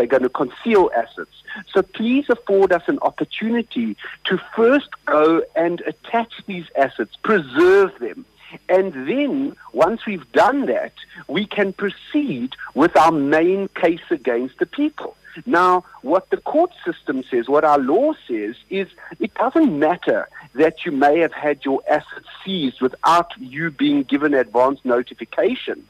they're going to conceal assets. So please afford us an opportunity to first go and attach these assets, preserve them. And then, once we've done that, we can proceed with our main case against the people. Now, what the court system says, what our law says, is it doesn't matter that you may have had your assets seized without you being given advance notification.